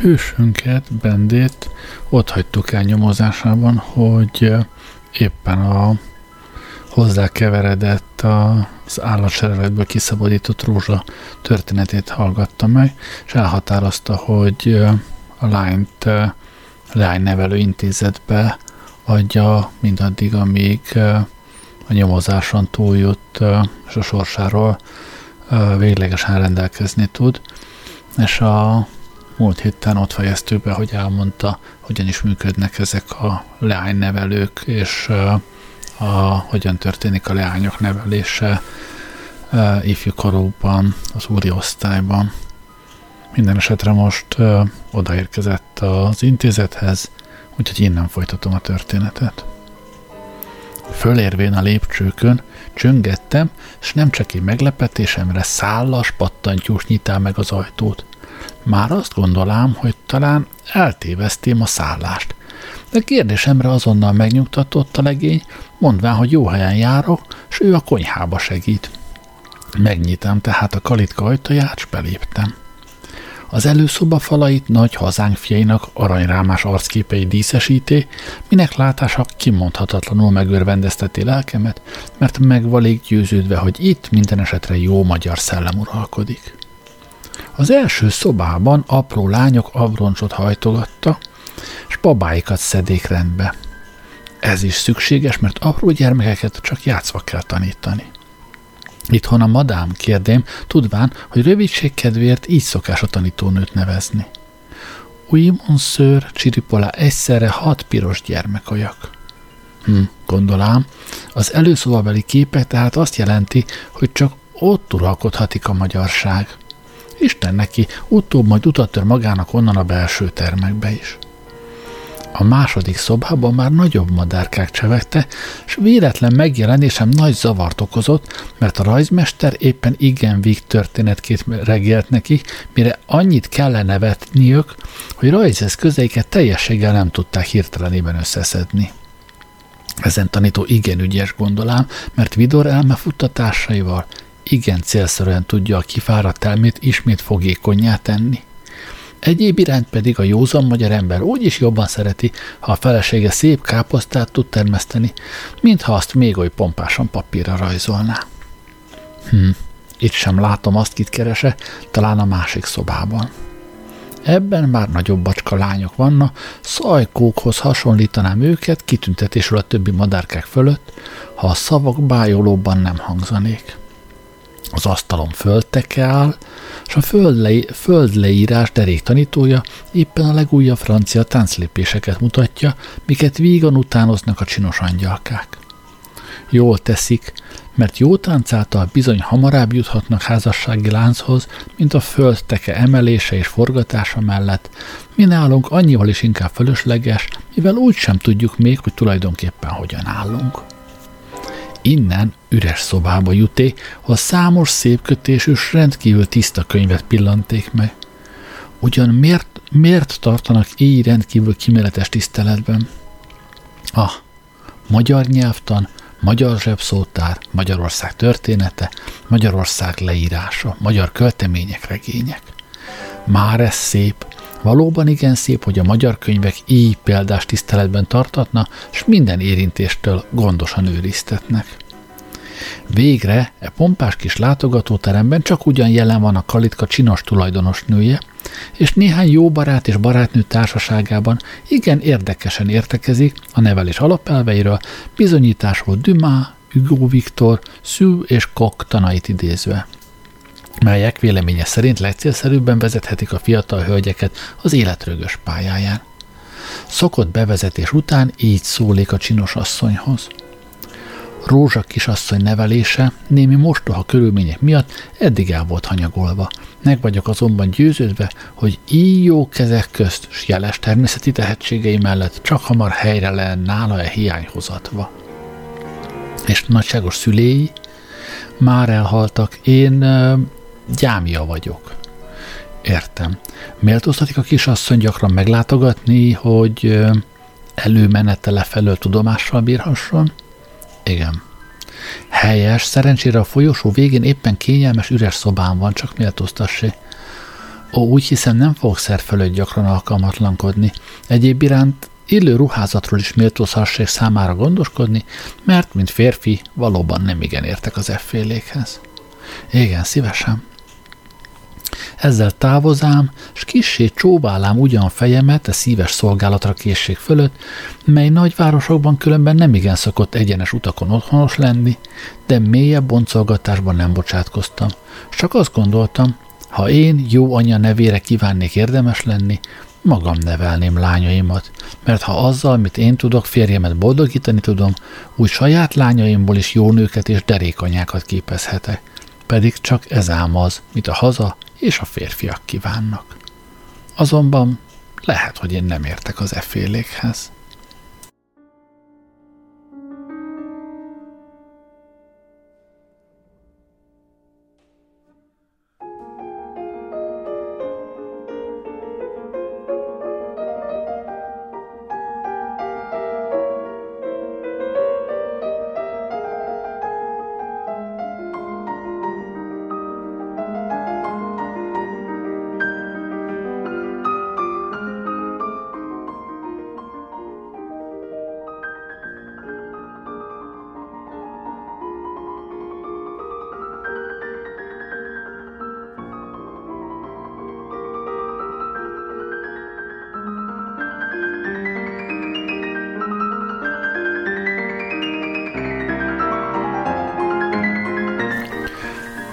hősünket, Bendét ott hagytuk el nyomozásában, hogy éppen a hozzákeveredett az állatsereletből kiszabadított rózsa történetét hallgatta meg, és elhatározta, hogy a lányt leánynevelő intézetbe adja mindaddig, amíg a nyomozáson túljut, és a sorsáról véglegesen rendelkezni tud. És a múlt héten ott fejeztük be, hogy elmondta, hogyan is működnek ezek a leánynevelők, és a, hogyan történik a leányok nevelése ifjú korúban, az úri osztályban. Minden esetre most odaérkezett az intézethez, úgyhogy innen folytatom a történetet. Fölérvén a lépcsőkön csöngettem, s nem csak egy meglepetésemre szállas pattantyús nyitál meg az ajtót. Már azt gondolám, hogy talán eltéveztém a szállást. De kérdésemre azonnal megnyugtatott a legény, mondván, hogy jó helyen járok, s ő a konyhába segít. Megnyitem tehát a kalitka ajtaját, s beléptem. Az előszoba falait nagy hazánk fiainak aranyrámás arcképei díszesíté, minek látása kimondhatatlanul megörvendezteti lelkemet, mert megvalék győződve, hogy itt minden esetre jó magyar szellem uralkodik. Az első szobában apró lányok abroncsot hajtogatta, s babáikat szedék rendbe. Ez is szükséges, mert apró gyermekeket csak játszva kell tanítani. Itthon a madám kérdém, tudván, hogy rövidség kedvéért így szokás a tanítónőt nevezni. Oui, monsieur, csiripola egyszerre hat piros gyermekajak. Hm, gondolám, az előszobabeli képek tehát azt jelenti, hogy csak ott uralkodhatik a magyarság. Isten neki, utóbb majd utat tör magának onnan a belső termekbe is. A második szobában már nagyobb madárkák csevegte, és véletlen megjelenésem nagy zavart okozott, mert a rajzmester éppen igen víg történetkét regélt neki, mire annyit kellene vetniük, hogy rajzeszközeiket teljességgel nem tudták hirtelenében összeszedni. Ezen tanító igen ügyes gondolám, mert Vidor elme futtatásaival igen célszerűen tudja a kifáradt elmét ismét fogékonyá tenni. Egyéb iránt pedig a józan magyar ember úgy is jobban szereti, ha a felesége szép káposztát tud termeszteni, mintha azt még oly pompásan papírra rajzolná. Hm, itt sem látom azt, kit kerese, talán a másik szobában. Ebben már nagyobb bacska lányok vannak, szajkókhoz hasonlítanám őket kitüntetésről a többi madárkák fölött, ha a szavak bájolóban nem hangzanék. Az asztalon földteke áll, és a földle, földleírás derék tanítója éppen a legújabb francia tánclépéseket mutatja, miket vígan utánoznak a csinos angyalkák. Jól teszik, mert jó tánc által bizony hamarabb juthatnak házassági lánchoz, mint a földteke emelése és forgatása mellett, mi nálunk annyival is inkább fölösleges, mivel úgy sem tudjuk még, hogy tulajdonképpen hogyan állunk. Innen üres szobába juté, ahol számos szép kötésű és rendkívül tiszta könyvet pillanték meg. Ugyan miért, miért tartanak így rendkívül kiméletes tiszteletben? Ah, magyar nyelvtan, magyar zsebszótár, Magyarország története, Magyarország leírása, magyar költemények, regények. Már ez szép, Valóban igen szép, hogy a magyar könyvek így példás tiszteletben tartatna, és minden érintéstől gondosan őriztetnek. Végre e pompás kis látogatóteremben csak ugyan jelen van a kalitka csinos tulajdonos nője, és néhány jó barát és barátnő társaságában igen érdekesen értekezik a nevelés alapelveiről, bizonyításról Dumas, Hugo Viktor, Szű és Kok tanait idézve melyek véleménye szerint legcélszerűbben vezethetik a fiatal hölgyeket az életrögös pályáján. Szokott bevezetés után így szólik a csinos asszonyhoz. Rózsa kisasszony nevelése némi mostoha körülmények miatt eddig el volt hanyagolva. Meg vagyok azonban győződve, hogy így jó kezek közt s jeles természeti tehetségei mellett csak hamar helyre le nála e hiányhozatva. És nagyságos szüléi már elhaltak. Én gyámja vagyok. Értem. Méltóztatik a kisasszony gyakran meglátogatni, hogy előmenetele felől tudomással bírhasson? Igen. Helyes, szerencsére a folyosó végén éppen kényelmes üres szobán van, csak méltóztassé. Ó, úgy hiszem nem fogok szer fölött gyakran alkalmatlankodni. Egyéb iránt illő ruházatról is méltószasség számára gondoskodni, mert, mint férfi, valóban nem igen értek az effélékhez. Igen, szívesen. Ezzel távozám, s kissé csóválám ugyan fejemet a szíves szolgálatra készség fölött, mely nagyvárosokban különben nem igen szokott egyenes utakon otthonos lenni, de mélyebb boncolgatásban nem bocsátkoztam. Csak azt gondoltam, ha én jó anya nevére kívánnék érdemes lenni, magam nevelném lányaimat, mert ha azzal, amit én tudok, férjemet boldogítani tudom, úgy saját lányaimból is jó nőket és derékanyákat képezhetek. Pedig csak ez ám az, mit a haza és a férfiak kívánnak. Azonban lehet, hogy én nem értek az effélékhez.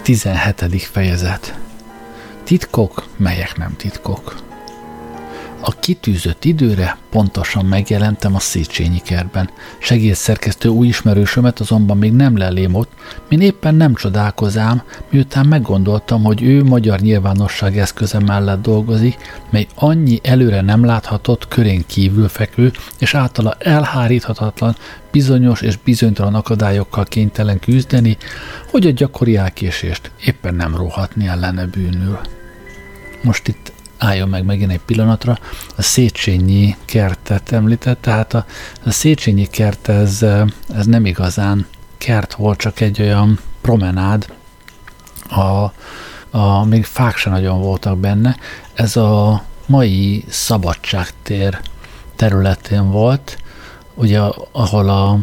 17. fejezet Titkok, melyek nem titkok. A kitűzött időre pontosan megjelentem a Széchenyi kertben. Segédszerkesztő új ismerősömet azonban még nem lelém ott, min éppen nem csodálkozám, miután meggondoltam, hogy ő magyar nyilvánosság eszköze mellett dolgozik, mely annyi előre nem láthatott, körén kívül fekvő és általa elháríthatatlan, bizonyos és bizonytalan akadályokkal kénytelen küzdeni, hogy a gyakori elkésést éppen nem róhatni ellene bűnül. Most itt álljon meg megint egy pillanatra, a Széchenyi kertet említett, tehát a, a Széchenyi kert ez, ez nem igazán kert volt, csak egy olyan promenád, a, a, még fák sem nagyon voltak benne. Ez a mai szabadságtér területén volt, ugye ahol a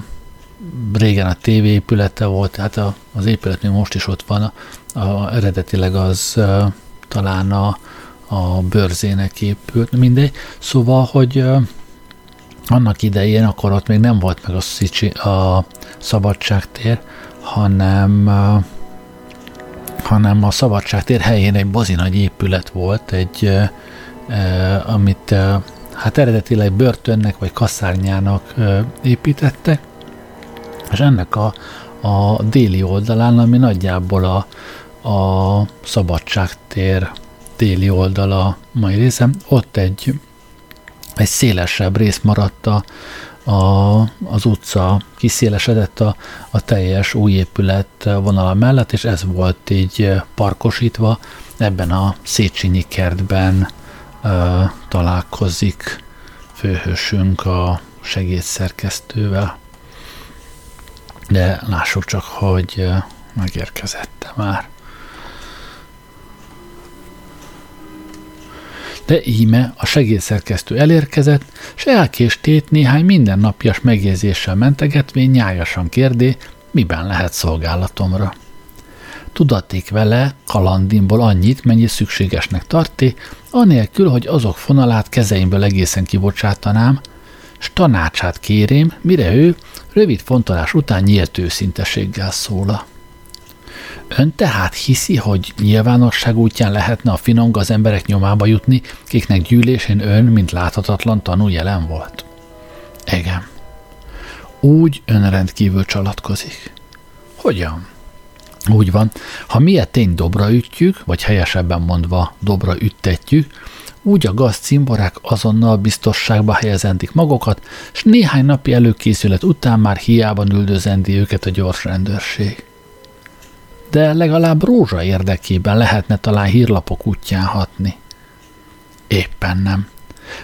régen a TV épülete volt, tehát a, az épület még most is ott van, a, a, eredetileg az a, talán a, a bőrzének épült, mindegy. Szóval, hogy uh, annak idején akkor ott még nem volt meg a, Szicsi, a szabadságtér, hanem uh, hanem a szabadságtér helyén egy bazi nagy épület volt, egy, uh, amit uh, hát eredetileg börtönnek vagy kaszárnyának uh, építettek, és ennek a, a déli oldalán, ami nagyjából a, a szabadságtér déli oldala mai részem, ott egy, egy szélesebb rész maradt a, a, az utca, kiszélesedett a, a teljes új épület vonala mellett, és ez volt így parkosítva, ebben a Széchenyi kertben ö, találkozik főhősünk a segédszerkesztővel. De lássuk csak, hogy megérkezette már. de íme a segédszerkesztő elérkezett, s elkéstét néhány mindennapjas megjegyzéssel mentegetvén nyájasan kérdé, miben lehet szolgálatomra. Tudaték vele kalandimból annyit, mennyi szükségesnek tarté, anélkül, hogy azok fonalát kezeimből egészen kibocsátanám, s tanácsát kérém, mire ő rövid fontolás után nyílt őszinteséggel szóla. Ön tehát hiszi, hogy nyilvánosság útján lehetne a finom az emberek nyomába jutni, kiknek gyűlésén ön, mint láthatatlan tanú jelen volt? Igen. Úgy ön rendkívül csalatkozik. Hogyan? Úgy van, ha miért tény dobra ütjük, vagy helyesebben mondva dobra üttetjük, úgy a gaz cimborák azonnal biztosságba helyezendik magukat, és néhány napi előkészület után már hiába üldözendi őket a gyors rendőrség de legalább rózsa érdekében lehetne talán hírlapok útján hatni. Éppen nem.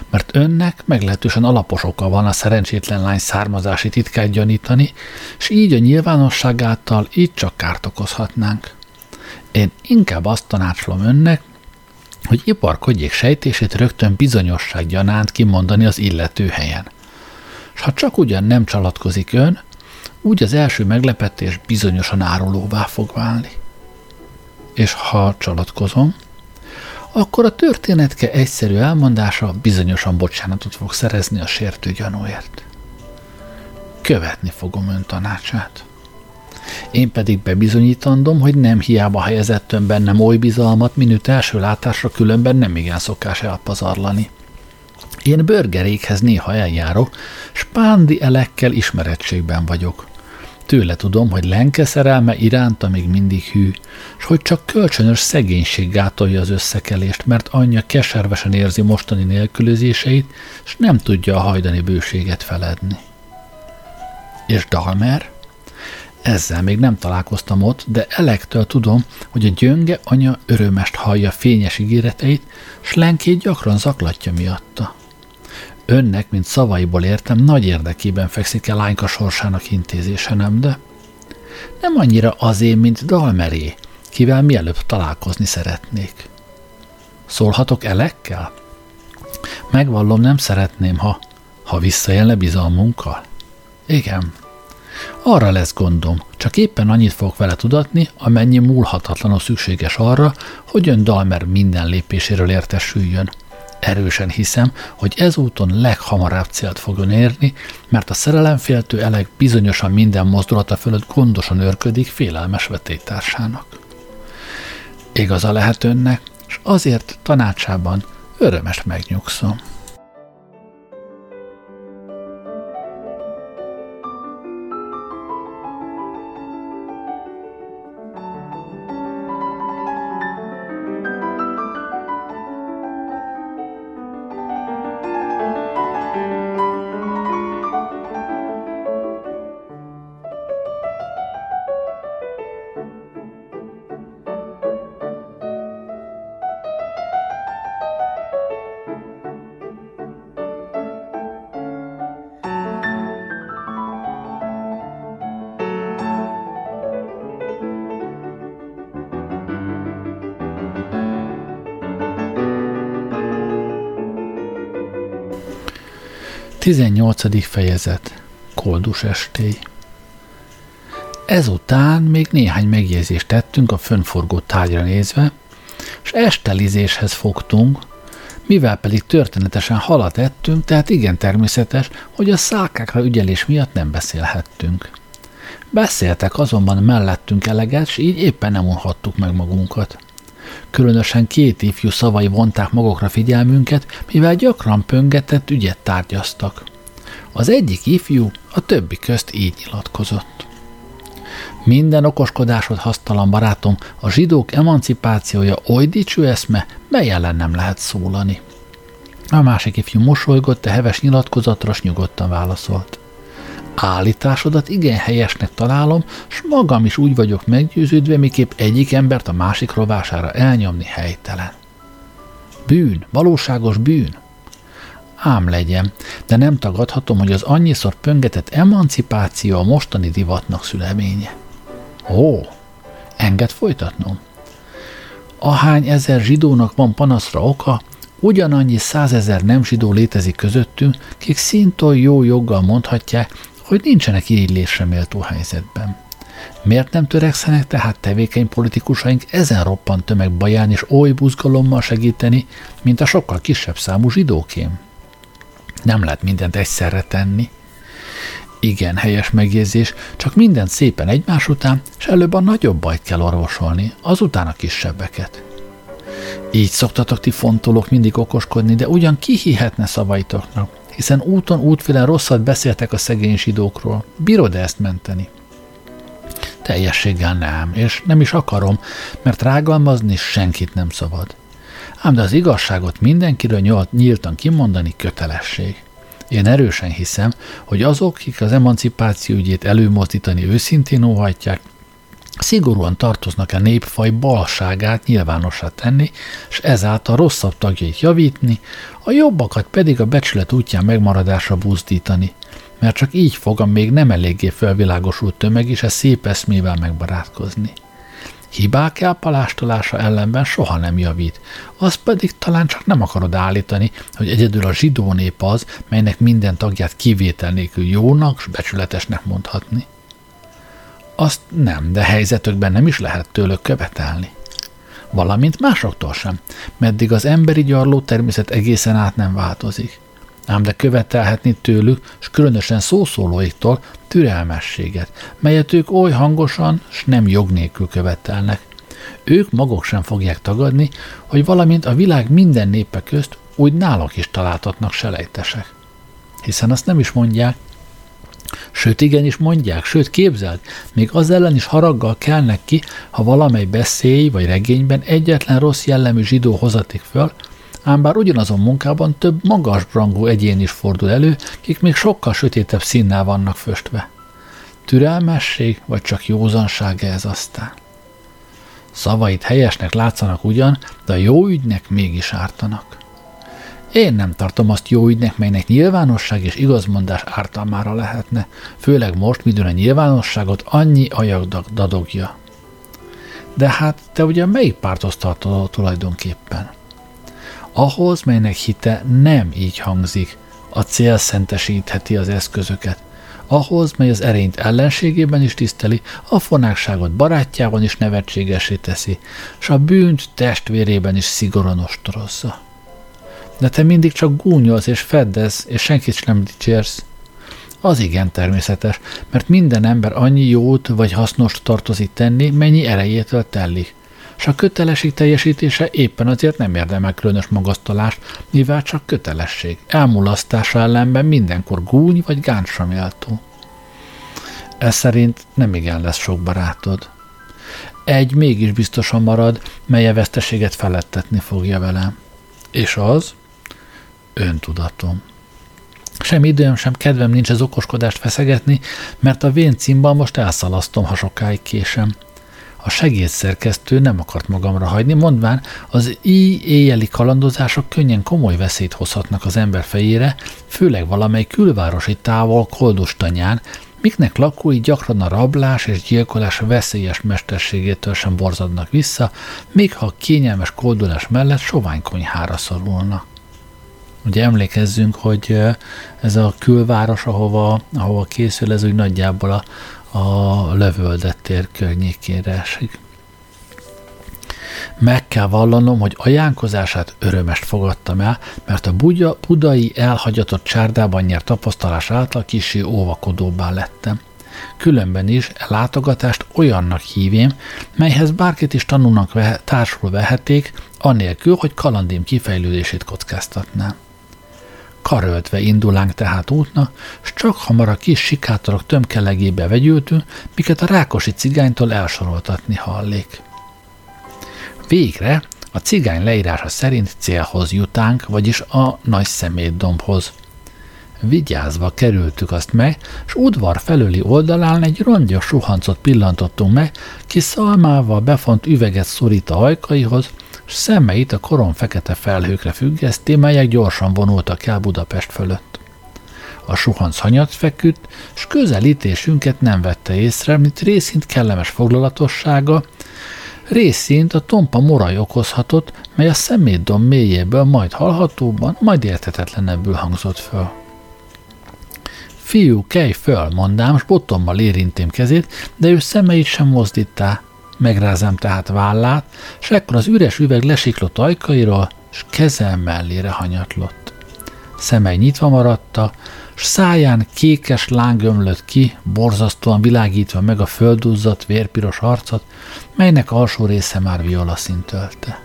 Mert önnek meglehetősen alapos oka van a szerencsétlen lány származási titkát gyanítani, és így a nyilvánosság által így csak kárt okozhatnánk. Én inkább azt tanácsolom önnek, hogy iparkodjék sejtését rögtön bizonyosság gyanánt kimondani az illető helyen. S ha csak ugyan nem csalatkozik ön, úgy az első meglepetés bizonyosan árulóvá fog válni. És ha csalatkozom, akkor a történetke egyszerű elmondása bizonyosan bocsánatot fog szerezni a sértő gyanúért. Követni fogom ön tanácsát. Én pedig bebizonyítandom, hogy nem hiába helyezett ön bennem oly bizalmat, minőt első látásra különben nem igen szokás elpazarlani. Én börgerékhez néha eljárok, spándi elekkel ismerettségben vagyok. Tőle tudom, hogy lenke szerelme iránta még mindig hű, s hogy csak kölcsönös szegénység gátolja az összekelést, mert anyja keservesen érzi mostani nélkülözéseit, s nem tudja a hajdani bőséget feledni. És Dalmer? Ezzel még nem találkoztam ott, de elektől tudom, hogy a gyönge anya örömest hallja fényes ígéreteit, s lenkét gyakran zaklatja miatta. Önnek, mint szavaiból értem, nagy érdekében fekszik el lányka sorsának intézése, nem de? Nem annyira azé, mint Dalmeré, kivel mielőbb találkozni szeretnék. Szólhatok elekkel? Megvallom, nem szeretném, ha, ha visszajelne bizalmunkkal. Igen, arra lesz gondom, csak éppen annyit fogok vele tudatni, amennyi múlhatatlanul szükséges arra, hogy ön Dalmer minden lépéséről értesüljön. Erősen hiszem, hogy ezúton leghamarabb célt fog érni, mert a szerelemféltő elek bizonyosan minden mozdulata fölött gondosan örködik félelmes vetétársának. Igaza lehet önnek, és azért tanácsában örömes megnyugszom. 18. fejezet Koldus estély Ezután még néhány megjegyzést tettünk a fönforgó tárgyra nézve, és estelizéshez fogtunk, mivel pedig történetesen halat ettünk, tehát igen természetes, hogy a szálkákra ügyelés miatt nem beszélhettünk. Beszéltek azonban mellettünk eleget, és így éppen nem unhattuk meg magunkat. Különösen két ifjú szavai vonták magukra figyelmünket, mivel gyakran pöngetett ügyet tárgyaztak. Az egyik ifjú a többi közt így nyilatkozott. Minden okoskodásod hasztalan barátom, a zsidók emancipációja oly dicső eszme, mely ellen nem lehet szólani. A másik ifjú mosolygott, a heves nyilatkozatra, s nyugodtan válaszolt. Állításodat igen helyesnek találom, s magam is úgy vagyok meggyőződve, miképp egyik embert a másik rovására elnyomni helytelen. Bűn, valóságos bűn. Ám legyen, de nem tagadhatom, hogy az annyiszor pöngetett emancipáció a mostani divatnak szüleménye. Ó, enged folytatnom? Ahány ezer zsidónak van panaszra oka, ugyanannyi százezer nem zsidó létezik közöttünk, kik szintén jó joggal mondhatják, hogy nincsenek irigylésre méltó helyzetben. Miért nem törekszenek tehát tevékeny politikusaink ezen roppant tömeg baján és oly buzgalommal segíteni, mint a sokkal kisebb számú zsidókém? Nem lehet mindent egyszerre tenni. Igen, helyes megjegyzés, csak mindent szépen egymás után, és előbb a nagyobb bajt kell orvosolni, azután a kisebbeket. Így szoktatok ti fontolók mindig okoskodni, de ugyan ki hihetne szavaitoknak? Hiszen úton útfélen rosszat beszéltek a szegény zsidókról. Bírod ezt menteni? Teljességgel nem, és nem is akarom, mert rágalmazni senkit nem szabad. Ám de az igazságot mindenkiről nyíltan kimondani kötelesség. Én erősen hiszem, hogy azok, akik az emancipáció ügyét előmozdítani őszintén óhajtják, szigorúan tartoznak a népfaj balságát nyilvánossá tenni, és ezáltal rosszabb tagjait javítni, a jobbakat pedig a becsület útján megmaradásra buzdítani, mert csak így fog a még nem eléggé felvilágosult tömeg is a szép eszmével megbarátkozni. Hibák elpalástolása ellenben soha nem javít. Az pedig talán csak nem akarod állítani, hogy egyedül a zsidó nép az, melynek minden tagját kivétel nélkül jónak s becsületesnek mondhatni. Azt nem, de helyzetökben nem is lehet tőlük követelni. Valamint másoktól sem, meddig az emberi gyarló természet egészen át nem változik. Ám de követelhetni tőlük, s különösen szószólóiktól türelmességet, melyet ők oly hangosan, s nem jog nélkül követelnek. Ők maguk sem fogják tagadni, hogy valamint a világ minden népe közt úgy náluk is találtatnak selejtesek. Hiszen azt nem is mondják, Sőt, igenis mondják, sőt képzeld, még az ellen is haraggal kelnek ki, ha valamely beszély vagy regényben egyetlen rossz jellemű zsidó hozatik föl, ám bár ugyanazon munkában több magas rangú egyén is fordul elő, kik még sokkal sötétebb színnel vannak föstve. Türelmesség, vagy csak józanság ez aztán? Szavait helyesnek látszanak ugyan, de a jó ügynek mégis ártanak. Én nem tartom azt jó ügynek, melynek nyilvánosság és igazmondás ártalmára lehetne, főleg most, midőn a nyilvánosságot annyi ajag dadogja. De hát te ugye melyik párthoz tartod tulajdonképpen? Ahhoz, melynek hite nem így hangzik, a cél szentesítheti az eszközöket, ahhoz, mely az erényt ellenségében is tiszteli, a fonákságot barátjában is nevetségesé teszi, s a bűnt testvérében is szigorúan ostorozza. De te mindig csak gúnyolsz és feddez, és senkit sem dicsérsz. Az igen természetes, mert minden ember annyi jót vagy hasznost tartozik tenni, mennyi erejétől telik. S a kötelesség teljesítése éppen azért nem érdemel különös magasztalást, mivel csak kötelesség. Elmulasztása ellenben mindenkor gúny vagy gánsra méltó. Ez szerint nem igen lesz sok barátod. Egy mégis biztosan marad, mely a veszteséget felettetni fogja velem. És az? Öntudatom. Sem időm, sem kedvem nincs az okoskodást feszegetni, mert a vén címban most elszalasztom, ha sokáig késem. A segédszerkesztő nem akart magamra hagyni, mondván, az így éjjeli kalandozások könnyen komoly veszélyt hozhatnak az ember fejére, főleg valamely külvárosi távol koldustanyán, miknek lakói gyakran a rablás és gyilkolás veszélyes mesterségétől sem borzadnak vissza, még ha a kényelmes koldulás mellett sovány konyhára szorulnak. Ugye emlékezzünk, hogy ez a külváros, ahova, ahova készül, ez úgy nagyjából a, a lövöldett tér környékére esik. Meg kell vallanom, hogy ajánkozását örömest fogadtam el, mert a buda, budai elhagyatott csárdában nyert tapasztalás által kicsi óvakodóbbá lettem. Különben is e látogatást olyannak hívém, melyhez bárkit is tanulnak vehe, társul veheték, anélkül, hogy kalandim kifejlődését kockáztatná. Karöltve indulánk tehát útnak, s csak hamar a kis sikátorok tömkelegébe vegyültünk, miket a rákosi cigánytól elsoroltatni hallék. Végre a cigány leírása szerint célhoz jutánk, vagyis a nagy szemétdombhoz. Vigyázva kerültük azt meg, s udvar felőli oldalán egy rongyos suhancot pillantottunk meg, ki szalmával befont üveget szorít a ajkaihoz, s szemeit a koron fekete felhőkre függeszté, melyek gyorsan vonultak el Budapest fölött. A suhanc hanyat feküdt, s közelítésünket nem vette észre, mint részint kellemes foglalatossága, részint a tompa moraj okozhatott, mely a szemétdom mélyéből majd hallhatóban, majd értetetlenebbül hangzott föl. Fiú, kelj föl, mondám, s botommal érintém kezét, de ő szemeit sem mozdítá. Megrázám tehát vállát, s ekkor az üres üveg lesiklott ajkairól, s kezem mellére hanyatlott. Szemei nyitva maradta, s száján kékes láng ömlött ki, borzasztóan világítva meg a földuzzadt vérpiros arcot, melynek alsó része már violaszín tölte.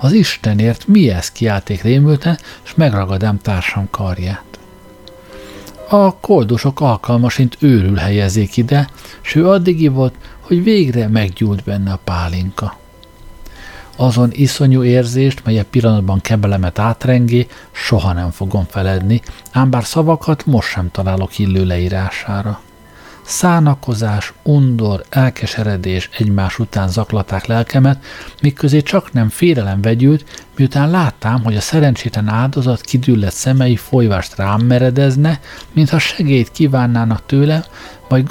Az Istenért mi ez kiálték rémülten, s megragadám társam karját. A koldusok alkalmasint őrül helyezik ide, s ő addig volt, hogy végre meggyúlt benne a pálinka. Azon iszonyú érzést, mely a pillanatban kebelemet átrengé, soha nem fogom feledni, ám bár szavakat most sem találok illő leírására. Szánakozás, undor, elkeseredés egymás után zaklaták lelkemet, közé csak nem félelem vegyült, miután láttam, hogy a szerencsétlen áldozat kidüllett szemei folyvást rám meredezne, mintha segélyt kívánnának tőle, vagy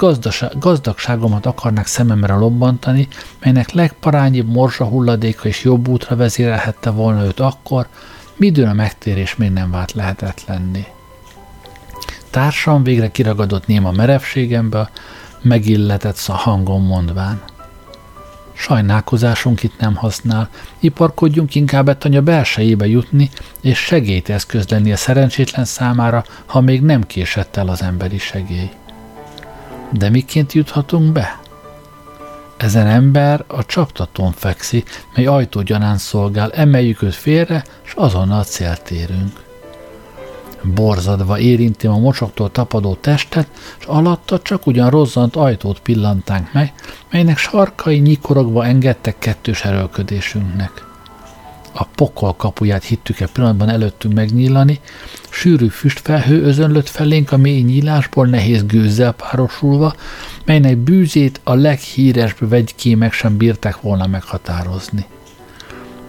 gazdagságomat akarnak szememre lobbantani, melynek legparányibb morzsa hulladéka is jobb útra vezérelhette volna őt akkor, midőn a megtérés még nem vált lehetetlenni. Társam végre kiragadott néma merevségembe, megilletett a hangon mondván. Sajnálkozásunk itt nem használ, iparkodjunk inkább ettanya belsejébe jutni, és segélyt eszközleni a szerencsétlen számára, ha még nem késett el az emberi segély. De miként juthatunk be? Ezen ember a csaptatón fekszik, mely ajtógyanán szolgál, emeljük őt félre, és azonnal célt érünk. Borzadva érintem a mocsoktól tapadó testet, és alatta csak ugyan rozzant ajtót pillantánk meg, melynek sarkai nyikorogva engedtek kettős erőlködésünknek. A pokol kapuját hittük-e pillanatban előttünk megnyílani, sűrű füstfelhő özönlött felénk a mély nyílásból nehéz gőzzel párosulva, melynek bűzét a leghíresbb vegykémek sem bírták volna meghatározni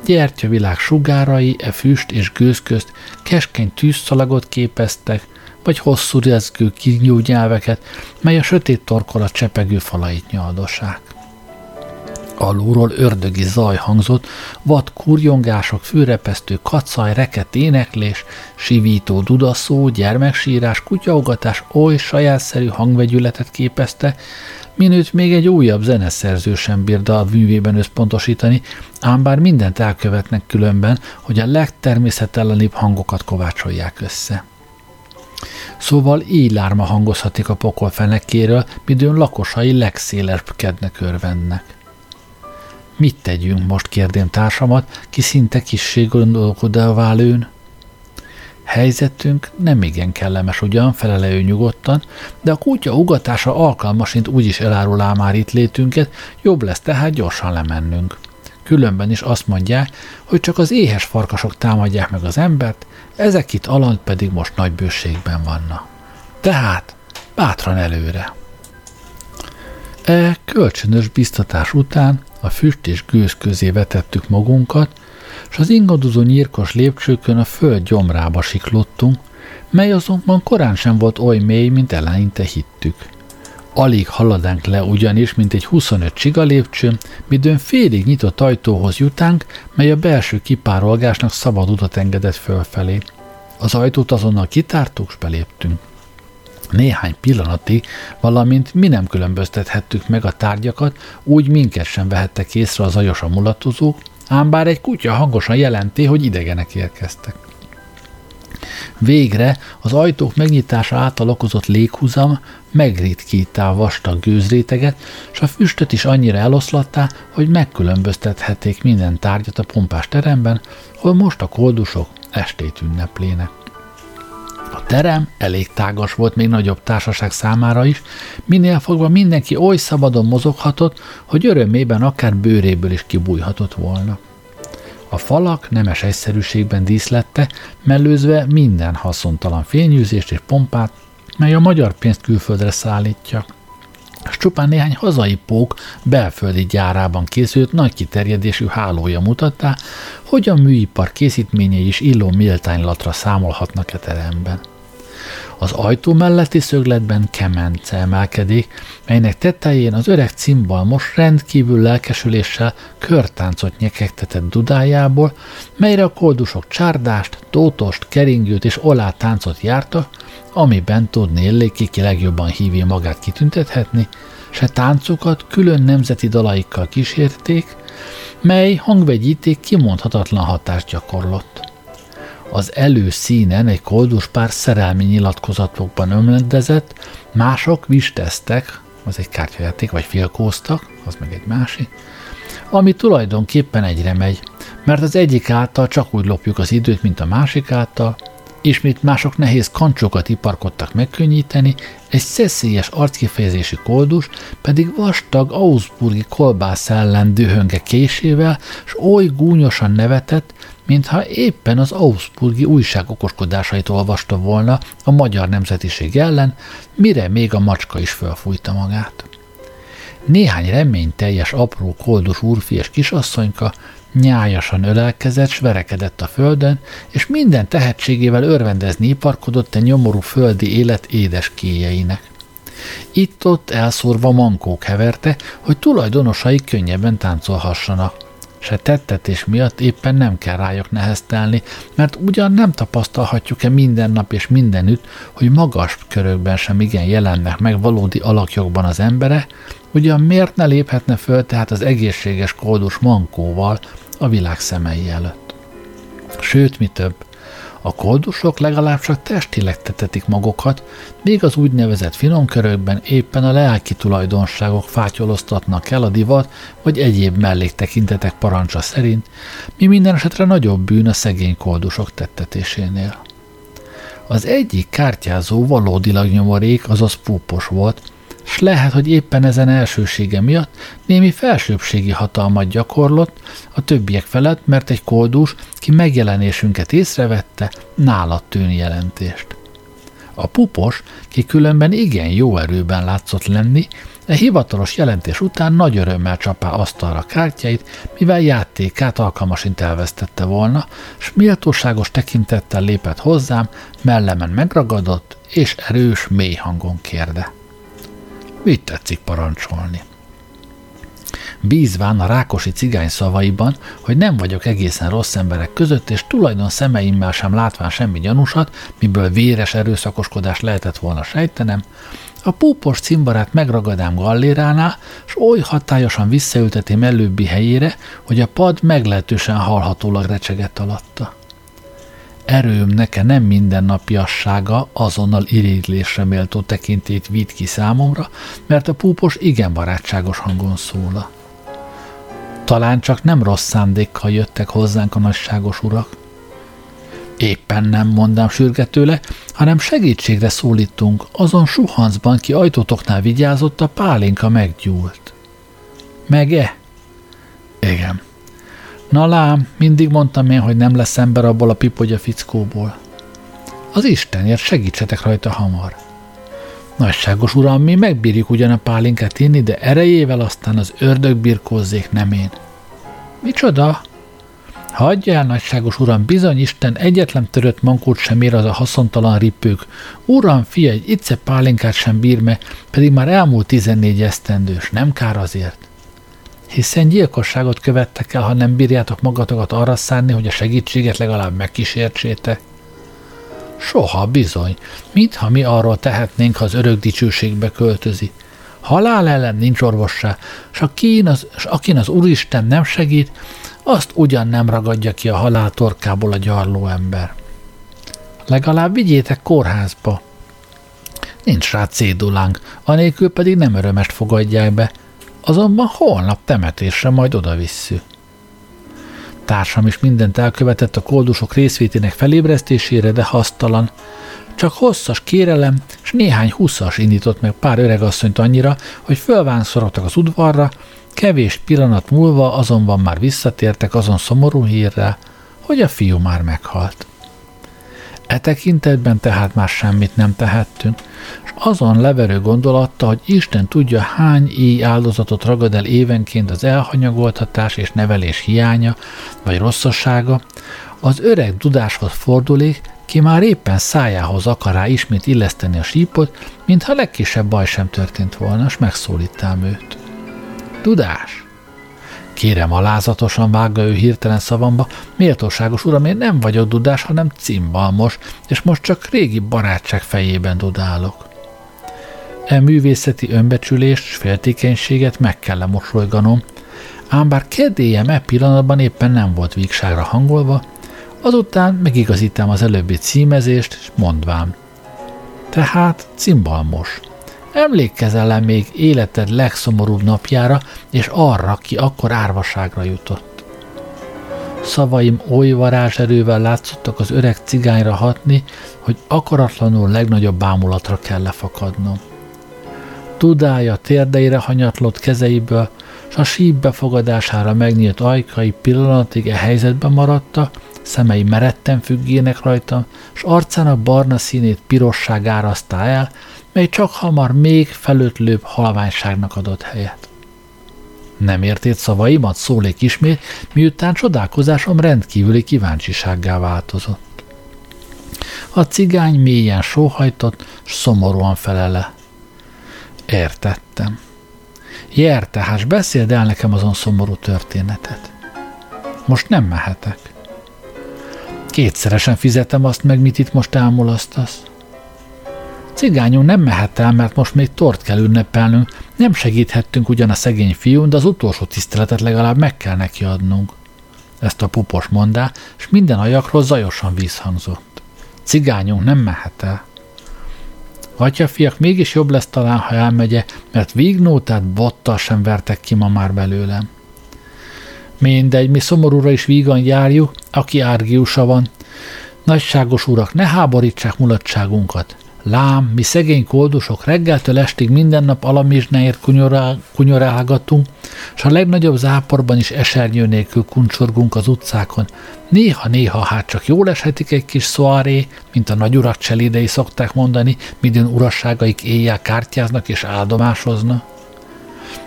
gyertyavilág sugárai e füst és gőz közt keskeny tűzszalagot képeztek, vagy hosszú rezgő kinyújnyelveket, mely a sötét torkolat csepegő falait nyaldossák. Alulról ördögi zaj hangzott, vad kurjongások, fűrepesztő kacaj, reket éneklés, sivító dudaszó, gyermeksírás, kutyaugatás oly sajátszerű hangvegyületet képezte, minőt még egy újabb zeneszerző sem bírta a művében összpontosítani, ám bár mindent elkövetnek különben, hogy a legtermészetellenibb hangokat kovácsolják össze. Szóval így lárma hangozhatik a pokol fenekéről, midőn lakosai legszélesebb kednek örvennek. Mit tegyünk most, kérdém társamat, ki szinte kissé gondolkodva lőn? Helyzetünk nem igen kellemes ugyan, felele ő nyugodtan, de a kutya ugatása alkalmasint úgyis elárulá már itt létünket, jobb lesz tehát gyorsan lemennünk. Különben is azt mondják, hogy csak az éhes farkasok támadják meg az embert, ezek itt alant pedig most nagy bőségben vannak. Tehát bátran előre. E kölcsönös biztatás után a füst és gőz közé vetettük magunkat, és az ingadozó nyírkos lépcsőkön a föld gyomrába siklottunk, mely azonban korán sem volt oly mély, mint eleinte hittük. Alig haladánk le ugyanis, mint egy 25 csiga lépcső, midőn félig nyitott ajtóhoz jutánk, mely a belső kipárolgásnak szabad utat engedett fölfelé. Az ajtót azonnal kitártuk, és beléptünk. Néhány pillanatig, valamint mi nem különböztethettük meg a tárgyakat, úgy minket sem vehettek észre az a mulatozók, ám bár egy kutya hangosan jelenti, hogy idegenek érkeztek. Végre az ajtók megnyitása által okozott léghúzam megritkítá a vastag gőzréteget, és a füstöt is annyira eloszlattá, hogy megkülönböztethették minden tárgyat a pompás teremben, hol most a koldusok estét ünneplének. A terem elég tágas volt még nagyobb társaság számára is, minél fogva mindenki oly szabadon mozoghatott, hogy örömében akár bőréből is kibújhatott volna. A falak nemes egyszerűségben díszlette, mellőzve minden haszontalan fényűzést és pompát, mely a magyar pénzt külföldre szállítja és csupán néhány hazai pók belföldi gyárában készült nagy kiterjedésű hálója mutatta, hogy a műipar készítményei is illó méltánylatra számolhatnak e teremben. Az ajtó melletti szögletben kemence emelkedik, melynek tetején az öreg cimbal most rendkívül lelkesüléssel körtáncot nyekegtetett dudájából, melyre a koldusok csárdást, tótost, keringőt és olát táncot jártak, amiben tudni illéki ki legjobban hívja magát kitüntethetni, se táncokat külön nemzeti dalaikkal kísérték, mely hangvegyíték kimondhatatlan hatást gyakorlott. Az előszínen egy koldus pár szerelmi nyilatkozatokban ömlendezett, mások visteztek, az egy kártyajáték, vagy filkóztak, az meg egy másik, ami tulajdonképpen egyre megy, mert az egyik által csak úgy lopjuk az időt, mint a másik által, ismét mások nehéz kancsokat iparkodtak megkönnyíteni, egy szeszélyes arckifejezési koldus pedig vastag Augsburgi kolbász ellen dühönge késével, s oly gúnyosan nevetett, mintha éppen az Augsburgi újság okoskodásait olvasta volna a magyar nemzetiség ellen, mire még a macska is felfújta magát. Néhány reményteljes apró koldus úrfi és kisasszonyka nyájasan ölelkezett, s verekedett a földön, és minden tehetségével örvendezni iparkodott a nyomorú földi élet édes kéjeinek. Itt-ott elszórva mankók heverte, hogy tulajdonosai könnyebben táncolhassanak. Se tettetés miatt éppen nem kell rájuk neheztelni, mert ugyan nem tapasztalhatjuk-e minden nap és mindenütt, hogy magas körökben sem igen jelennek meg valódi alakjogban az embere, ugyan miért ne léphetne föl tehát az egészséges koldus mankóval a világ szemei előtt. Sőt, mi több, a koldusok legalább csak testileg tetetik magukat, még az úgynevezett finomkörökben éppen a lelki tulajdonságok fátyoloztatnak el a divat vagy egyéb melléktekintetek parancsa szerint, mi minden esetre nagyobb bűn a szegény koldusok tettetésénél. Az egyik kártyázó valódilag nyomorék, azaz púpos volt, s lehet, hogy éppen ezen elsősége miatt némi felsőbbségi hatalmat gyakorlott a többiek felett, mert egy koldus, ki megjelenésünket észrevette, nála tűni jelentést. A pupos, ki különben igen jó erőben látszott lenni, e hivatalos jelentés után nagy örömmel csapá asztalra kártyáit, mivel játékát alkalmasint elvesztette volna, s méltóságos tekintettel lépett hozzám, mellemen megragadott, és erős, mély hangon kérde. Mit tetszik parancsolni? Bízván a rákosi cigány szavaiban, hogy nem vagyok egészen rossz emberek között, és tulajdon szemeimmel sem látván semmi gyanúsat, miből véres erőszakoskodás lehetett volna sejtenem, a púpos cimbarát megragadám galléránál, s oly hatályosan visszaültetém előbbi helyére, hogy a pad meglehetősen hallhatólag recsegett alatta erőm neke nem mindennapiassága azonnal irigylésre méltó tekintét vitt ki számomra, mert a púpos igen barátságos hangon szóla. Talán csak nem rossz szándékkal jöttek hozzánk a nagyságos urak. Éppen nem mondám sürgetőle, hanem segítségre szólítunk, azon suhancban, ki ajtótoknál vigyázott, a pálinka meggyúlt. Meg-e? Igen. Na lám, mindig mondtam én, hogy nem lesz ember abból a pipogya fickóból. Az Istenért segítsetek rajta hamar. Nagyságos uram, mi megbírjuk ugyan a pálinkát inni, de erejével aztán az ördög birkózzék, nem én. Micsoda? Hagyja el, nagyságos uram, bizony Isten egyetlen törött mankót sem ér az a haszontalan ripők. Uram, fia, egy itce pálinkát sem bír me, pedig már elmúlt tizennégy esztendős, nem kár azért hiszen gyilkosságot követtek el, ha nem bírjátok magatokat arra szánni, hogy a segítséget legalább megkísértsétek. Soha bizony, mintha mi arról tehetnénk, ha az örök dicsőségbe költözi. Halál ellen nincs orvossá, s, akin az, s akin az Úristen nem segít, azt ugyan nem ragadja ki a halál torkából a gyarló ember. Legalább vigyétek kórházba. Nincs rá cédulánk, anélkül pedig nem örömest fogadják be, Azonban holnap temetésre majd oda visszük. Társam is mindent elkövetett a koldusok részvétének felébresztésére, de hasztalan. Csak hosszas kérelem, és néhány huszas indított meg pár öregasszonyt annyira, hogy fölvánszorogtak az udvarra, kevés pillanat múlva azonban már visszatértek azon szomorú hírrel, hogy a fiú már meghalt. E tekintetben tehát már semmit nem tehettünk, és azon leverő gondolatta, hogy Isten tudja hány éj áldozatot ragad el évenként az elhanyagoltatás és nevelés hiánya, vagy rosszassága, az öreg dudáshoz fordulék, ki már éppen szájához akar rá ismét illeszteni a sípot, mintha legkisebb baj sem történt volna, és megszólítám őt. Dudás! Kérem, alázatosan vágja ő hirtelen szavamba, méltóságos uram, én nem vagyok dudás, hanem cimbalmos, és most csak régi barátság fejében dudálok. E művészeti önbecsülést és féltékenységet meg kell mosolyganom, ám bár kedélyem e pillanatban éppen nem volt vígságra hangolva, azután megigazítem az előbbi címezést, és mondvám. Tehát cimbalmos. Emlékezel -e még életed legszomorúbb napjára, és arra, ki akkor árvaságra jutott? Szavaim oly varázserővel látszottak az öreg cigányra hatni, hogy akaratlanul legnagyobb bámulatra kell lefakadnom. Tudája térdeire hanyatlott kezeiből, s a síp befogadására megnyílt ajkai pillanatig e helyzetben maradta, szemei meretten függének rajta, s arcának barna színét pirosság árasztá el, mely csak hamar még felötlőbb halványságnak adott helyet. Nem értét szavaimat, szólék ismét, miután csodálkozásom rendkívüli kíváncsisággá változott. A cigány mélyen sóhajtott, s szomorúan felele. Értettem. Jer, tehát beszéld el nekem azon szomorú történetet. Most nem mehetek. Kétszeresen fizetem azt meg, mit itt most elmulasztasz. Cigányunk nem mehet el, mert most még tort kell ünnepelnünk, nem segíthettünk ugyan a szegény fiún, de az utolsó tiszteletet legalább meg kell neki adnunk. Ezt a pupos mondá, és minden ajakról zajosan vízhangzott. Cigányunk nem mehet el. Atyafiak, mégis jobb lesz talán, ha elmegye, mert vígnótát bottal sem vertek ki ma már belőlem. Mindegy, mi szomorúra is vígan járjuk, aki árgiusa van. Nagyságos urak, ne háborítsák mulatságunkat. Lám, mi szegény koldusok reggeltől estig minden nap alamizsnáért kunyorálgatunk, s a legnagyobb záporban is esernyő nélkül kuncsorgunk az utcákon. Néha-néha hát csak jól eshetik egy kis szoáré, mint a nagyurak cselidei szokták mondani, midőn urasságaik éjjel kártyáznak és áldomásozna.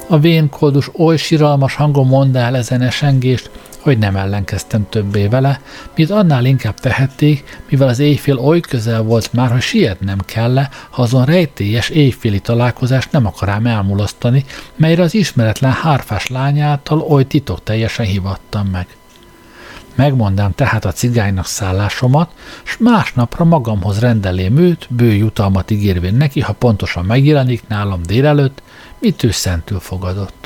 A vén koldus oly siralmas hangon mondta el ezen esengést, hogy nem ellenkeztem többé vele, mint annál inkább tehették, mivel az éjfél oly közel volt már, hogy sietnem kell -e, ha azon rejtélyes éjféli találkozást nem akarám elmulasztani, melyre az ismeretlen hárfás lányától oly titok teljesen hivattam meg. Megmondám tehát a cigánynak szállásomat, s másnapra magamhoz rendelém őt, bő jutalmat ígérvén neki, ha pontosan megjelenik nálam délelőtt, mit ő szentül fogadott.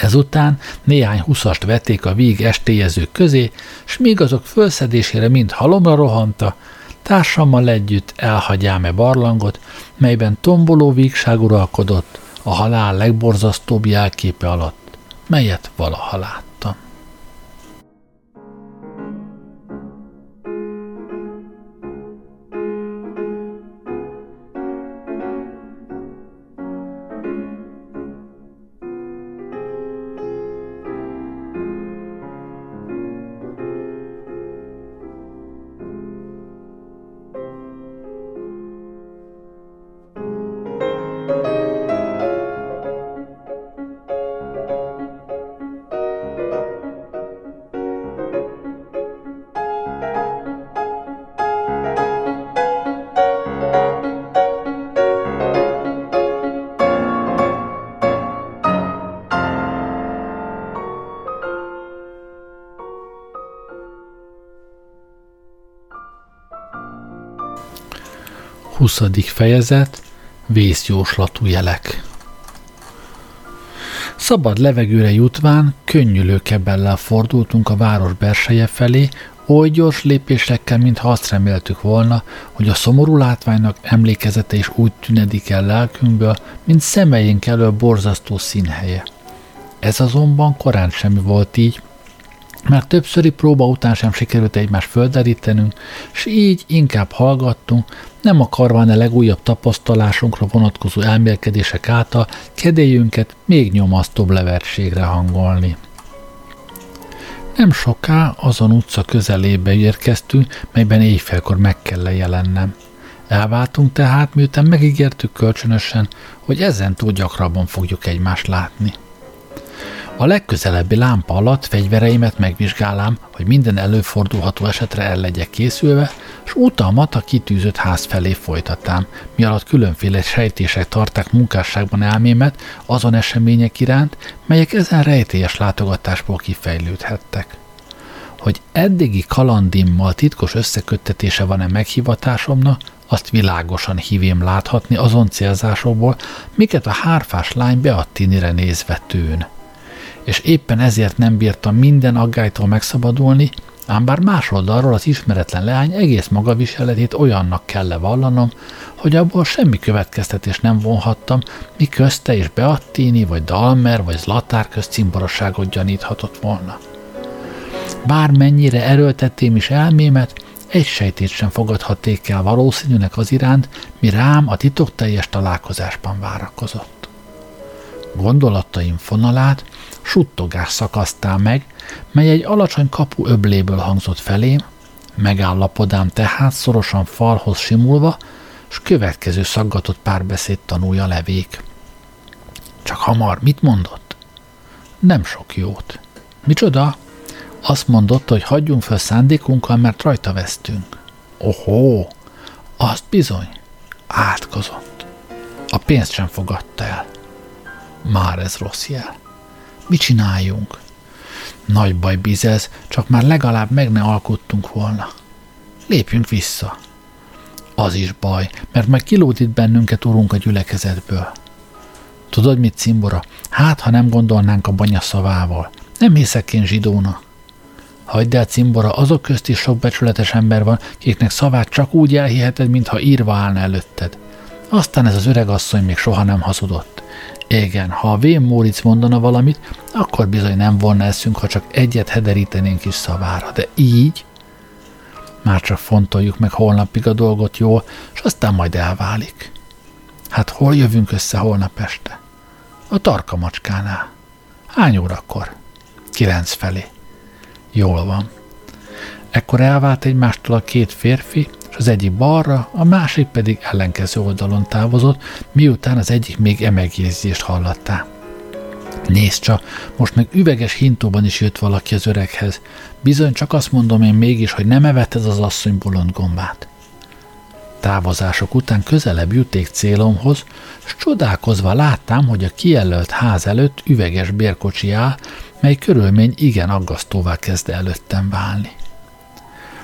Ezután néhány huszast vették a víg estélyezők közé, s míg azok fölszedésére mind halomra rohanta, társammal együtt elhagyám-e barlangot, melyben tomboló vígság uralkodott a halál legborzasztóbb jelképe alatt, melyet valaha lát. 20. fejezet Vészjóslatú jelek Szabad levegőre jutván, könnyülő kebellel fordultunk a város berseje felé, oly gyors lépésekkel, mintha azt reméltük volna, hogy a szomorú látványnak emlékezete is úgy tünedik el lelkünkből, mint szemeink elől borzasztó színhelye. Ez azonban korán semmi volt így, mert többszöri próba után sem sikerült egymás földerítenünk, s így inkább hallgattunk, nem akarván a legújabb tapasztalásunkra vonatkozó elmélkedések által kedélyünket még nyomasztóbb leverségre hangolni. Nem soká azon utca közelébe érkeztünk, melyben éjfélkor meg kell lejelennem. Elváltunk tehát, miután megígértük kölcsönösen, hogy ezen túl gyakrabban fogjuk egymást látni. A legközelebbi lámpa alatt fegyvereimet megvizsgálám, hogy minden előfordulható esetre el legyek készülve, s utalmat a kitűzött ház felé folytatám, mi alatt különféle sejtések tarták munkásságban elmémet azon események iránt, melyek ezen rejtélyes látogatásból kifejlődhettek. Hogy eddigi kalandimmal titkos összeköttetése van-e meghivatásomnak, azt világosan hívém láthatni azon célzásokból, miket a hárfás lány Beattinire nézve tűn és éppen ezért nem bírtam minden aggálytól megszabadulni, ám bár más oldalról az ismeretlen leány egész magaviseletét olyannak kell levallanom, hogy abból semmi következtetés nem vonhattam, mi közte és Beattini, vagy Dalmer, vagy Zlatár közt cimborosságot gyaníthatott volna. Bármennyire erőltettem is elmémet, egy sejtét sem fogadhatték el valószínűnek az iránt, mi rám a titokteljes találkozásban várakozott. Gondolataim fonalát suttogás szakasztál meg, mely egy alacsony kapu öbléből hangzott felém, megállapodám tehát szorosan falhoz simulva, s következő szaggatott párbeszéd tanulja levék. Csak hamar, mit mondott? Nem sok jót. Micsoda? Azt mondotta, hogy hagyjunk fel szándékunkkal, mert rajta vesztünk. Ohó, azt bizony. Átkozott. A pénzt sem fogadta el. Már ez rossz jel. Mit csináljunk? Nagy baj bizez, csak már legalább meg ne alkottunk volna. Lépjünk vissza. Az is baj, mert majd kilódít bennünket urunk a gyülekezetből. Tudod mit, Cimbora? Hát, ha nem gondolnánk a banya szavával. Nem hiszek én zsidóna. Hagyd el, Cimbora, azok közt is sok becsületes ember van, kiknek szavát csak úgy elhiheted, mintha írva állna előtted. Aztán ez az öreg asszony még soha nem hazudott. Igen, ha a vén Móric mondana valamit, akkor bizony nem volna eszünk, ha csak egyet hederítenénk is szavára. De így? Már csak fontoljuk meg holnapig a dolgot jól, és aztán majd elválik. Hát hol jövünk össze holnap este? A tarka macskánál. Hány órakor? Kilenc felé. Jól van. Ekkor elvált egymástól a két férfi, az egyik balra, a másik pedig ellenkező oldalon távozott, miután az egyik még emegjegyzést hallattá. Nézd csak, most meg üveges hintóban is jött valaki az öreghez. Bizony csak azt mondom én mégis, hogy nem evett ez az asszony bolond gombát. Távozások után közelebb juték célomhoz, s csodálkozva láttam, hogy a kijelölt ház előtt üveges bérkocsi áll, mely körülmény igen aggasztóvá kezd előttem válni.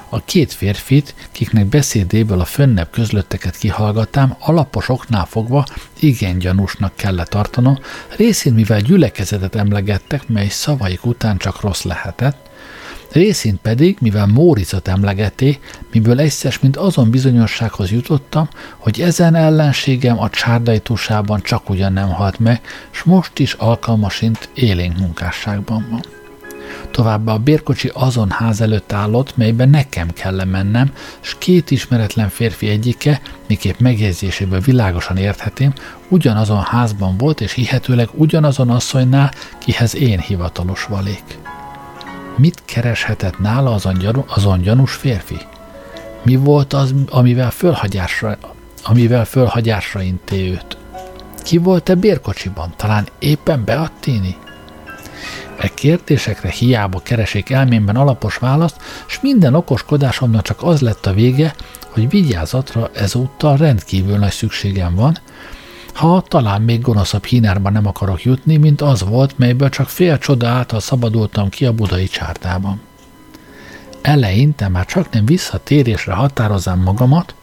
A két férfit, kiknek beszédéből a fönnebb közlötteket kihallgatám, alaposoknál fogva igen gyanúsnak kellett tartanom, részén mivel gyülekezetet emlegettek, mely szavaik után csak rossz lehetett, részint pedig, mivel Móricot emlegeté, miből egyszer, mint azon bizonyossághoz jutottam, hogy ezen ellenségem a csárdajtósában csak ugyan nem halt meg, s most is alkalmasint élénk munkásságban van. Továbbá a bérkocsi azon ház előtt állott, melyben nekem kell mennem, s két ismeretlen férfi egyike, miképp megjegyzéséből világosan érthetém, ugyanazon házban volt, és hihetőleg ugyanazon asszonynál, kihez én hivatalos valék. Mit kereshetett nála azon, gyanú, azon gyanús férfi? Mi volt az, amivel fölhagyásra, amivel fölhagyásra inté őt? Ki volt-e bérkocsiban? Talán éppen Beattini? E kérdésekre hiába keresik elmémben alapos választ, és minden okoskodásomnak csak az lett a vége, hogy vigyázatra ezúttal rendkívül nagy szükségem van, ha talán még gonoszabb hínárba nem akarok jutni, mint az volt, melyből csak fél csoda által szabadultam ki a budai csártában. Eleinte már csak nem visszatérésre határozám magamat,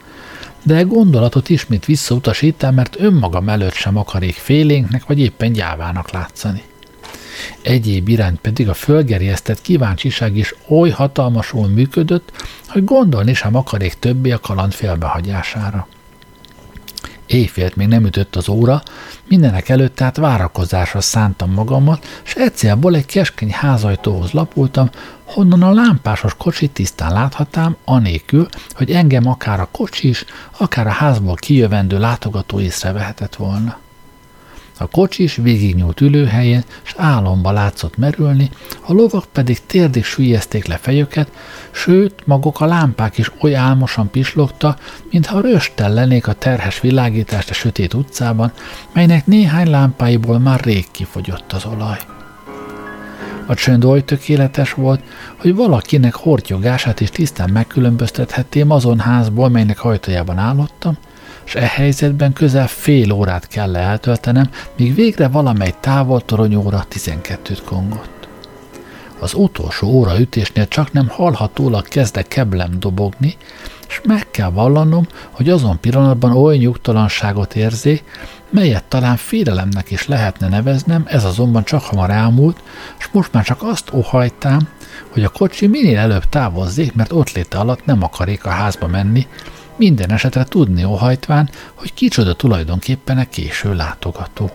de gondolatot ismét visszautasítam, mert önmagam előtt sem akarék félénknek vagy éppen gyávának látszani. Egyéb iránt pedig a fölgerjesztett kíváncsiság is oly hatalmasul működött, hogy gondolni sem akarék többé a kaland félbehagyására. Éjfélt még nem ütött az óra, mindenek előtt tehát várakozásra szántam magamat, és egyszerból egy keskeny házajtóhoz lapultam, honnan a lámpásos kocsit tisztán láthatám, anélkül, hogy engem akár a kocsis, akár a házból kijövendő látogató észrevehetett volna. A kocsis végignyúlt ülőhelyén, s álomba látszott merülni, a lovak pedig térdig süllyezték le fejüket, sőt, maguk a lámpák is oly álmosan pislogta, mintha röstel lennék a terhes világítást a sötét utcában, melynek néhány lámpáiból már rég kifogyott az olaj. A csönd oly tökéletes volt, hogy valakinek hortyogását is tisztán megkülönböztethetném azon házból, melynek ajtajában állottam, és e helyzetben közel fél órát kell eltöltenem, míg végre valamely távol toronyóra 12-t kongott. Az utolsó óra ütésnél csak nem hallhatólag kezde keblem dobogni, és meg kell vallanom, hogy azon pillanatban oly nyugtalanságot érzi, melyet talán félelemnek is lehetne neveznem, ez azonban csak hamar elmúlt, és most már csak azt óhajtám, hogy a kocsi minél előbb távozzék, mert ott léte alatt nem akarék a házba menni, minden esetre tudni óhajtván, hogy kicsoda tulajdonképpen a késő látogató.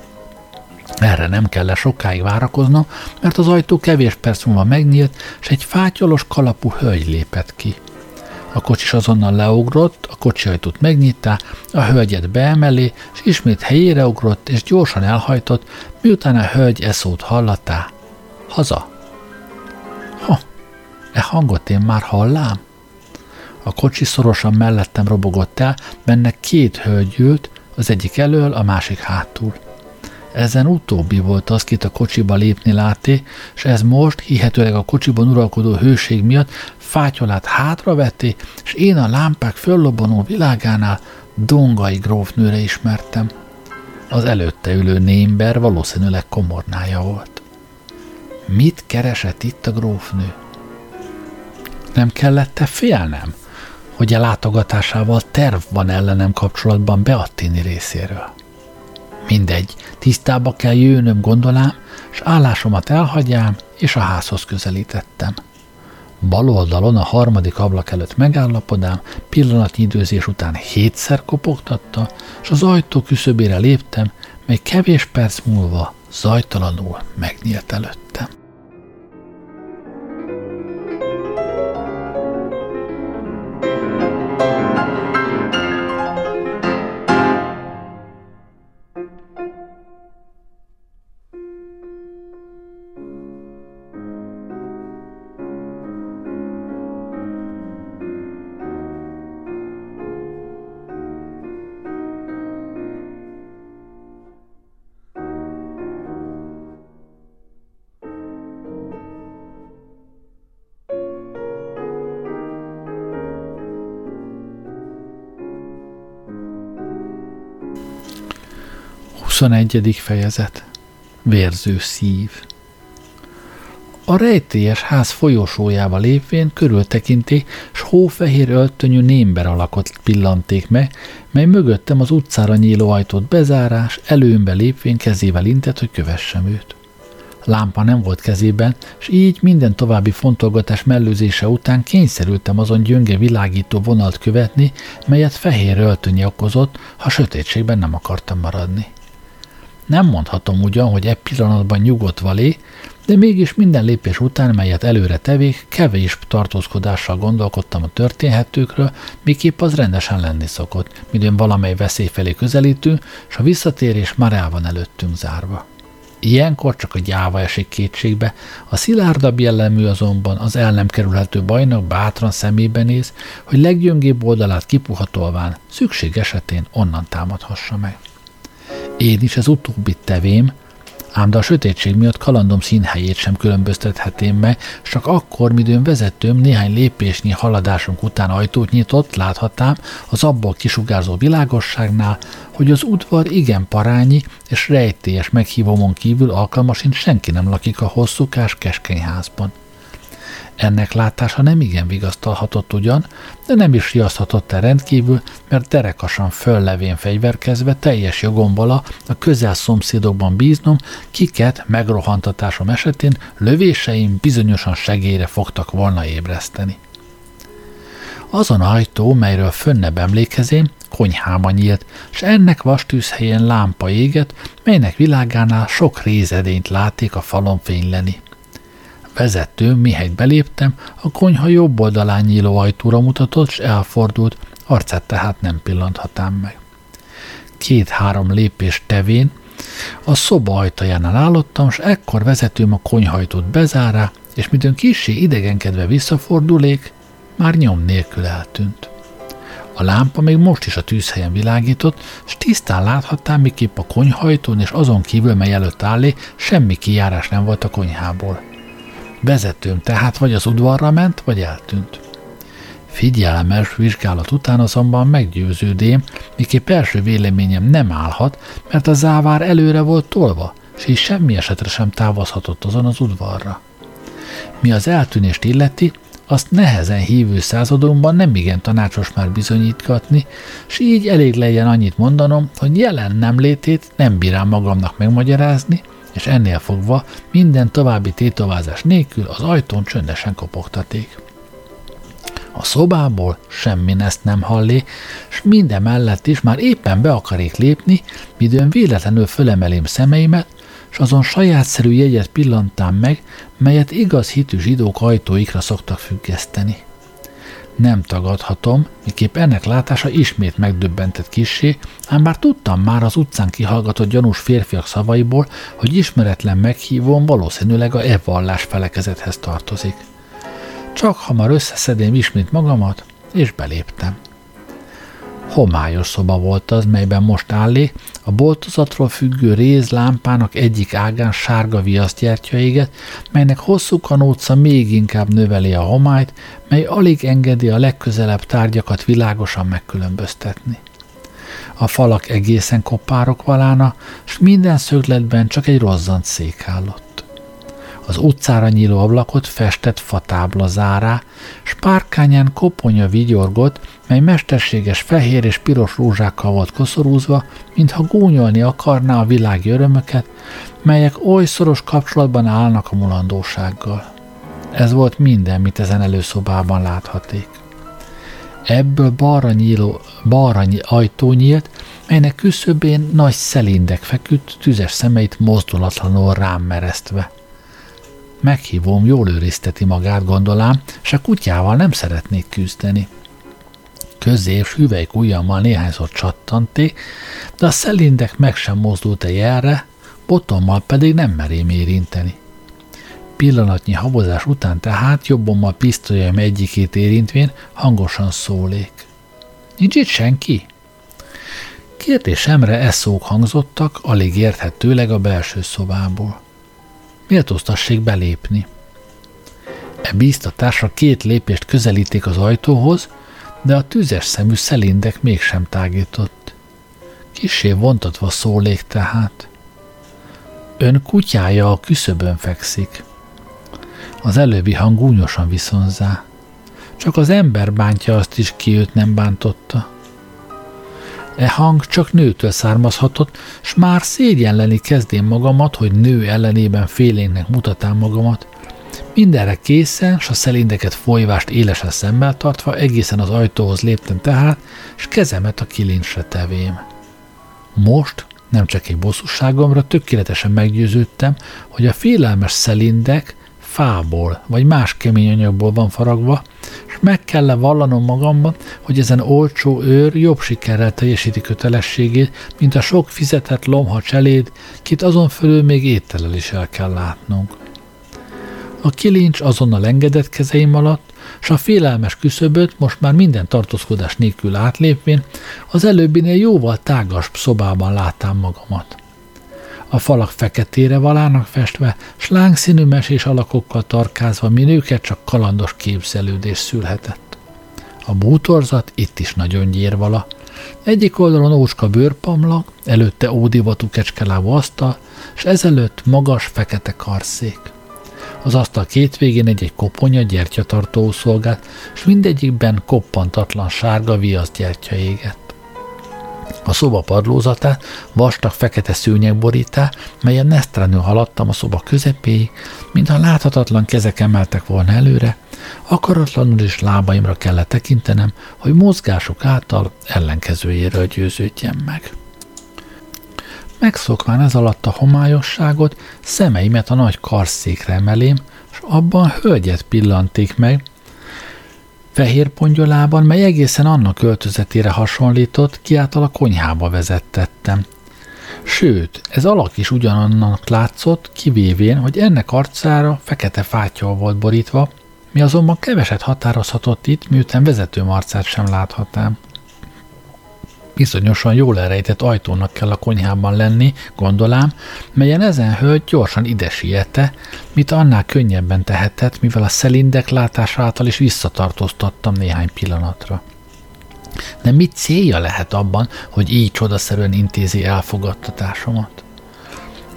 Erre nem kell sokáig várakoznom, mert az ajtó kevés perc múlva megnyílt, és egy fátyolos kalapú hölgy lépett ki. A kocsis azonnal leugrott, a kocsi ajtót megnyitta, a hölgyet beemelé, és ismét helyére ugrott, és gyorsan elhajtott, miután a hölgy e szót hallatá. Haza! Ha, e hangot én már hallám? A kocsi szorosan mellettem robogott el, benne két hölgy ült, az egyik elől, a másik hátul. Ezen utóbbi volt az, kit a kocsiba lépni láté, és ez most, hihetőleg a kocsiban uralkodó hőség miatt fátyolát hátravetti, és én a lámpák föllobbanó világánál Dongai grófnőre ismertem. Az előtte ülő némber valószínűleg komornája volt. Mit keresett itt a grófnő? Nem kellett-e félnem, hogy a látogatásával terv van ellenem kapcsolatban Beattini részéről? Mindegy, tisztába kell jönnöm gondolám, és állásomat elhagyjám, és a házhoz közelítettem. Bal oldalon a harmadik ablak előtt megállapodám, pillanatnyi időzés után hétszer kopogtatta, és az ajtó küszöbére léptem, mely kevés perc múlva zajtalanul megnyílt előttem. 21. fejezet Vérző szív A rejtélyes ház folyosójába lépvén körültekinti, s hófehér öltönyű némber alakot pillanték meg, mely mögöttem az utcára nyíló ajtót bezárás, előmbe lépvén kezével intett, hogy kövessem őt. Lámpa nem volt kezében, és így minden további fontolgatás mellőzése után kényszerültem azon gyönge világító vonalt követni, melyet fehér öltönye okozott, ha sötétségben nem akartam maradni. Nem mondhatom ugyan, hogy e pillanatban nyugodt valé, de mégis minden lépés után, melyet előre tevék, kevés tartózkodással gondolkodtam a történhetőkről, miképp az rendesen lenni szokott, midőn valamely veszély felé közelítünk, és a visszatérés már el van előttünk zárva. Ilyenkor csak a gyáva esik kétségbe, a szilárdabb jellemű azonban az el nem kerülhető bajnak bátran szemébe néz, hogy leggyöngébb oldalát kipuhatolván szükség esetén onnan támadhassa meg. Én is az utóbbi tevém, ám de a sötétség miatt kalandom színhelyét sem különböztethetém meg, csak akkor, midőn vezetőm néhány lépésnyi haladásunk után ajtót nyitott, láthatám az abból kisugárzó világosságnál, hogy az udvar igen parányi és rejtélyes meghívomon kívül alkalmasint senki nem lakik a hosszúkás keskeny házban. Ennek látása nem igen vigasztalhatott ugyan, de nem is riaszthatott el rendkívül, mert derekasan föllevén fegyverkezve teljes jogomvala a közel szomszédokban bíznom, kiket megrohantatásom esetén lövéseim bizonyosan segélyre fogtak volna ébreszteni. Azon ajtó, melyről fönnebb emlékezém, konyhában nyílt, s ennek vastűzhelyen lámpa éget, melynek világánál sok rézedényt láték a falon fényleni vezető, mihegy beléptem, a konyha jobb oldalán nyíló ajtóra mutatott, és elfordult, arcát tehát nem pillanthatám meg. Két-három lépés tevén a szoba ajtajánál állottam, és ekkor vezetőm a konyhajtót bezárá, és midőn kissé idegenkedve visszafordulék, már nyom nélkül eltűnt. A lámpa még most is a tűzhelyen világított, és tisztán láthattam, miképp a konyhajtón és azon kívül, mely előtt állé, semmi kijárás nem volt a konyhából. Vezetőm tehát vagy az udvarra ment, vagy eltűnt. Figyelmes vizsgálat után azonban meggyőződém, miképp első véleményem nem állhat, mert a závár előre volt tolva, és így semmi esetre sem távozhatott azon az udvarra. Mi az eltűnést illeti, azt nehezen hívő századomban nem igen tanácsos már bizonyítgatni, s így elég legyen annyit mondanom, hogy jelen nem létét nem bírám magamnak megmagyarázni, és ennél fogva minden további tétovázás nélkül az ajtón csöndesen kopogtaték. A szobából semmi ezt nem hallé, s minden mellett is már éppen be akarék lépni, midőn véletlenül fölemelém szemeimet, és azon sajátszerű jegyet pillantám meg, melyet igaz hitű zsidók ajtóikra szoktak függeszteni. Nem tagadhatom, miképp ennek látása ismét megdöbbentett kissé, ám bár tudtam már az utcán kihallgatott gyanús férfiak szavaiból, hogy ismeretlen meghívón valószínűleg a evallás felekezethez tartozik. Csak hamar összeszedém ismét magamat, és beléptem. Homályos szoba volt az, melyben most állé, a boltozatról függő rézlámpának egyik ágán sárga viasztgyertya éget, melynek hosszú kanóca még inkább növeli a homályt, mely alig engedi a legközelebb tárgyakat világosan megkülönböztetni. A falak egészen kopárok valána, s minden szögletben csak egy rozzant szék állott. Az utcára nyíló ablakot festett fatábla zárá, s párkányán koponya vigyorgott, mely mesterséges fehér és piros rózsákkal volt koszorúzva, mintha gúnyolni akarná a világi örömöket, melyek oly szoros kapcsolatban állnak a mulandósággal. Ez volt minden, mit ezen előszobában láthaték. Ebből balra, nyíló, balra ajtó nyílt, melynek küszöbén nagy szelindek feküdt, tüzes szemeit mozdulatlanul rám meresztve. Meghívom, jól őrizteti magát, gondolám, és a kutyával nem szeretnék küzdeni. Közé és hüvelyk ujjammal néhányszor csattanték, de a szelindek meg sem mozdult a jelre, botommal pedig nem merém érinteni. Pillanatnyi habozás után tehát jobbommal pisztolyom egyikét érintvén hangosan szólék. Nincs itt senki? Kérdésemre e szók hangzottak, alig érthetőleg a belső szobából méltóztassék belépni. E bíztatásra két lépést közelíték az ajtóhoz, de a tüzes szemű szelindek mégsem tágított. Kisé vontatva szólék tehát. Ön kutyája a küszöbön fekszik. Az előbbi hang gúnyosan viszonzá. Csak az ember bántja azt is, ki őt nem bántotta. E hang csak nőtől származhatott, s már szégyenleni kezdém magamat, hogy nő ellenében félénknek mutatám magamat. Mindenre készen, s a szelindeket folyvást élesen szemmel tartva egészen az ajtóhoz léptem tehát, s kezemet a kilincsre tevém. Most, nem csak egy bosszúságomra, tökéletesen meggyőződtem, hogy a félelmes szelindek fából vagy más kemény anyagból van faragva, és meg kell vallanom magamban, hogy ezen olcsó őr jobb sikerrel teljesíti kötelességét, mint a sok fizetett lomha cseléd, kit azon fölül még étellel is el kell látnunk. A kilincs azonnal engedett kezeim alatt, s a félelmes küszöböt most már minden tartózkodás nélkül átlépvén az előbbinél jóval tágas szobában láttam magamat a falak feketére valának festve, s lángszínű mesés alakokkal tarkázva, mi nőket csak kalandos képzelődés szülhetett. A bútorzat itt is nagyon gyérvala. Egyik oldalon ócska bőrpamlak, előtte ódivatú kecskelábú asztal, és ezelőtt magas, fekete karszék. Az asztal két végén egy-egy koponya gyertyatartó szolgált, és mindegyikben koppantatlan sárga viasz gyertya égett. A szoba padlózatát vastag fekete szőnyeg borítá, melyen nesztelenül haladtam a szoba közepéig, mintha láthatatlan kezek emeltek volna előre, akaratlanul is lábaimra kellett tekintenem, hogy mozgások által ellenkezőjéről győződjem meg. Megszokván ez alatt a homályosságot, szemeimet a nagy karszékre emelém, és abban hölgyet pillanték meg, fehér pongyolában, mely egészen annak öltözetére hasonlított, kiáltal a konyhába vezettettem. Sőt, ez alak is ugyanannak látszott, kivévén, hogy ennek arcára fekete fátyol volt borítva, mi azonban keveset határozhatott itt, miután vezető arcát sem láthatám. Bizonyosan jól elrejtett ajtónak kell a konyhában lenni, gondolám, melyen ezen hölgy gyorsan ide siette, mit annál könnyebben tehetett, mivel a szelindek látása is visszatartóztattam néhány pillanatra. De mit célja lehet abban, hogy így csodaszerűen intézi elfogadtatásomat?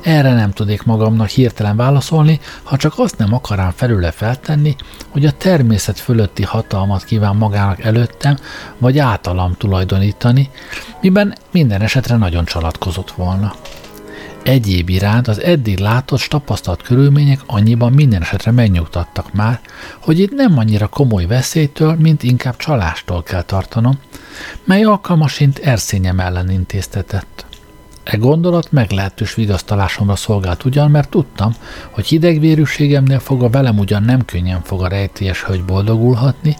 Erre nem tudnék magamnak hirtelen válaszolni, ha csak azt nem akarám felőle feltenni, hogy a természet fölötti hatalmat kíván magának előttem, vagy általam tulajdonítani, miben minden esetre nagyon csalatkozott volna. Egyéb iránt az eddig látott és tapasztalt körülmények annyiban minden esetre megnyugtattak már, hogy itt nem annyira komoly veszélytől, mint inkább csalástól kell tartanom, mely alkalmasint erszényem ellen intéztetett. E gondolat meglehetős vigasztalásomra szolgált ugyan, mert tudtam, hogy hidegvérűségemnél fogva velem ugyan nem könnyen fog a rejtélyes hölgy boldogulhatni,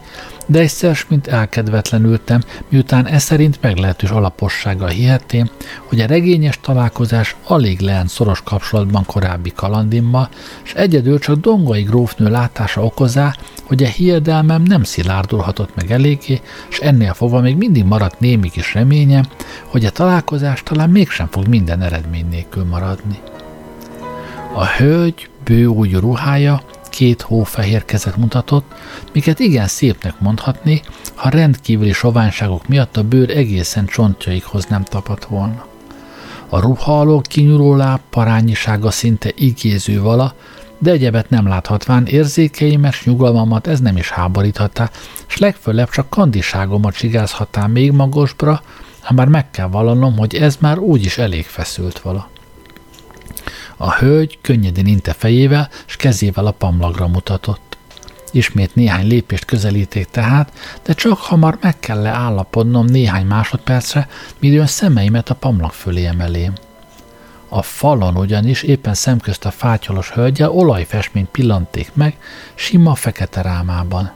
de egyszer, mint elkedvetlenültem, miután e szerint meglehetős alapossággal hihettem, hogy a regényes találkozás alig lehet szoros kapcsolatban korábbi kalandimmal, és egyedül csak dongai grófnő látása okozá, hogy a hiedelmem nem szilárdulhatott meg eléggé, és ennél fogva még mindig maradt némi kis reményem, hogy a találkozás talán mégsem fog minden eredmény nélkül maradni. A hölgy bő úgy ruhája két hófehér kezet mutatott, miket igen szépnek mondhatni, ha rendkívüli soványságok miatt a bőr egészen csontjaikhoz nem tapadt volna. A ruha alól kinyúló láb parányisága szinte igéző vala, de egyebet nem láthatván érzékeimes nyugalmamat ez nem is háboríthatta, s legfőlebb csak kandiságomat csigázhatná még magasbra, ha már meg kell vallanom, hogy ez már úgyis elég feszült vala. A hölgy könnyedén inte fejével, s kezével a pamlagra mutatott. Ismét néhány lépést közelíték tehát, de csak hamar meg kell leállapodnom néhány másodpercre, midőn szemeimet a pamlag fölé emelém. A falon ugyanis éppen szemközt a fátyolos hölgyel olajfestményt pillanték meg, sima fekete rámában.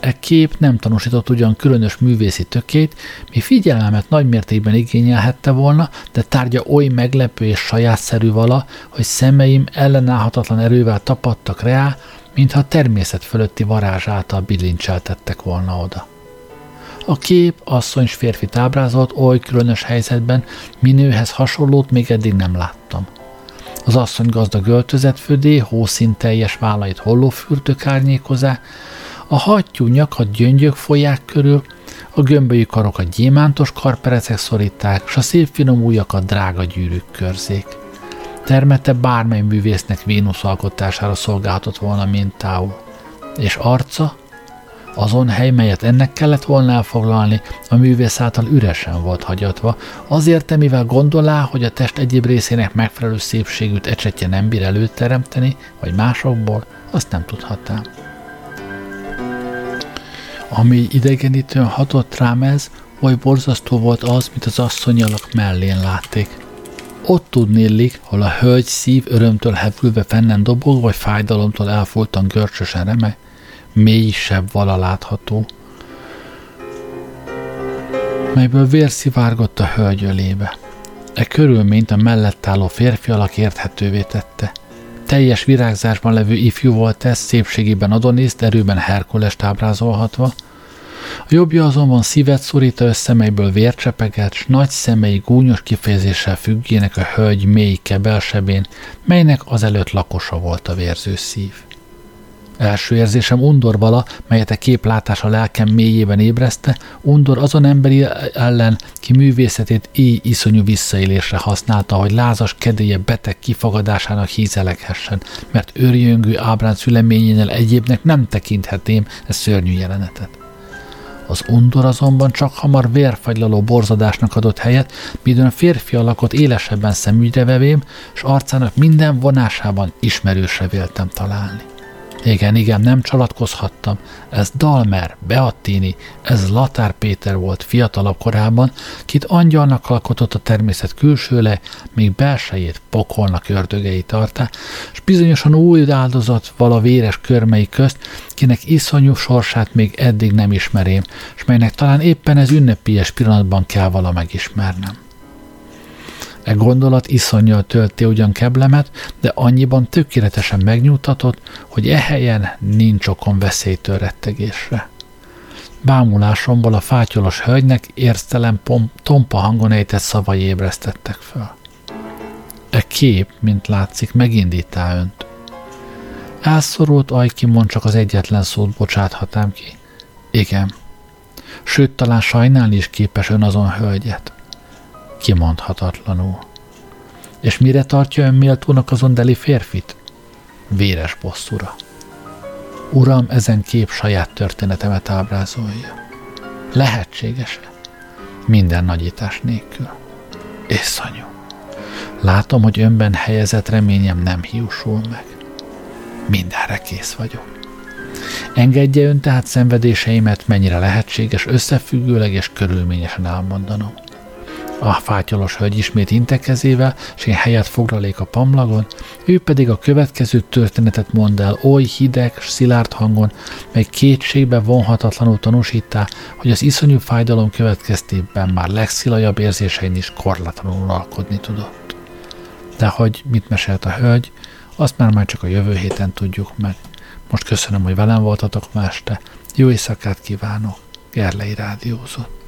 E kép nem tanúsított ugyan különös művészi tökét, mi figyelmemet nagymértékben igényelhette volna, de tárgya oly meglepő és sajátszerű vala, hogy szemeim ellenállhatatlan erővel tapadtak rá, mintha természet fölötti varázs által bilincseltettek volna oda. A kép asszony férfit ábrázolt oly különös helyzetben, minőhez hasonlót még eddig nem láttam. Az asszony gazdag öltözetfödé, hószínteljes vállait hollófürtök árnyékozá, a hattyú nyakat gyöngyök folyák körül, a gömbölyű karokat gyémántos karperecek szorítták, s a szép finom ujjakat drága gyűrűk körzék. Termete bármely művésznek Vénusz alkotására szolgálhatott volna mintául. És arca, azon hely, melyet ennek kellett volna elfoglalni, a művész által üresen volt hagyatva, azért, mivel gondolá, hogy a test egyéb részének megfelelő szépségűt ecsetje nem bír előteremteni, vagy másokból, azt nem tudhatám. Ami idegenítően hatott rám ez, oly borzasztó volt az, mint az asszonyalak mellén látték. Ott tudnélik, hol a hölgy szív örömtől hevülve fennen dobog, vagy fájdalomtól elfúltan görcsösen reme, mélysebb vala látható, melyből vér szivárgott a hölgy ölébe. E körülményt a mellett álló férfi alak érthetővé tette. Teljes virágzásban levő ifjú volt ez, szépségében Adoniszt, erőben Herkulest ábrázolhatva. A jobbja azonban szívet szorítva össze, melyből vércsepeget, s nagy szemei gúnyos kifejezéssel függének a hölgy mély kebelsebén, melynek azelőtt lakosa volt a vérző szív. Első érzésem undor vala, melyet a kép látása lelkem mélyében ébreszte, undor azon emberi ellen, ki művészetét éj iszonyú visszaélésre használta, hogy lázas kedélye beteg kifagadásának hízeleghessen, mert őrjöngő ábrán szüleményénél egyébnek nem tekinthetém e szörnyű jelenetet. Az undor azonban csak hamar vérfagylaló borzadásnak adott helyet, midőn férfi alakot élesebben szemügyre vevém, s arcának minden vonásában ismerősre véltem találni. Igen, igen, nem csalatkozhattam. Ez Dalmer, Beattini, ez Latár Péter volt fiatalabb korában, kit angyalnak alkotott a természet külsőle, míg belsejét pokolnak ördögei tartá, és bizonyosan új áldozat vala véres körmei közt, kinek iszonyú sorsát még eddig nem ismerém, és melynek talán éppen ez ünnepélyes pillanatban kell vala megismernem. E gondolat iszonyjal tölti ugyan keblemet, de annyiban tökéletesen megnyugtatott, hogy e helyen nincs okon veszélytől rettegésre. Bámulásomból a fátyolos hölgynek érztelen tompa hangon ejtett szavai ébresztettek föl. E kép, mint látszik, megindítá önt. Elszorult ajkimon csak az egyetlen szót bocsáthatám ki. Igen. Sőt, talán sajnálni is képes ön azon hölgyet kimondhatatlanul. És mire tartja ön méltónak azon deli férfit? Véres bosszúra. Uram, ezen kép saját történetemet ábrázolja. Lehetséges-e? Minden nagyítás nélkül. Észanyú. Látom, hogy önben helyezett reményem nem hiúsul meg. Mindenre kész vagyok. Engedje ön tehát szenvedéseimet, mennyire lehetséges, összefüggőleg és körülményesen elmondanom A fátyolos hölgy ismét intekezével, és én helyet foglalék a pamlagon, ő pedig a következő történetet mond el oly hideg, szilárd hangon, mely kétségbe vonhatatlanul tanúsítá, hogy az iszonyú fájdalom következtében már legszilajabb érzésein is korlatlanul alkodni tudott. De hogy mit mesélt a hölgy, azt már már csak a jövő héten tudjuk meg. Most köszönöm, hogy velem voltatok ma. Jó éjszakát kívánok! Gerlei Rádiózott.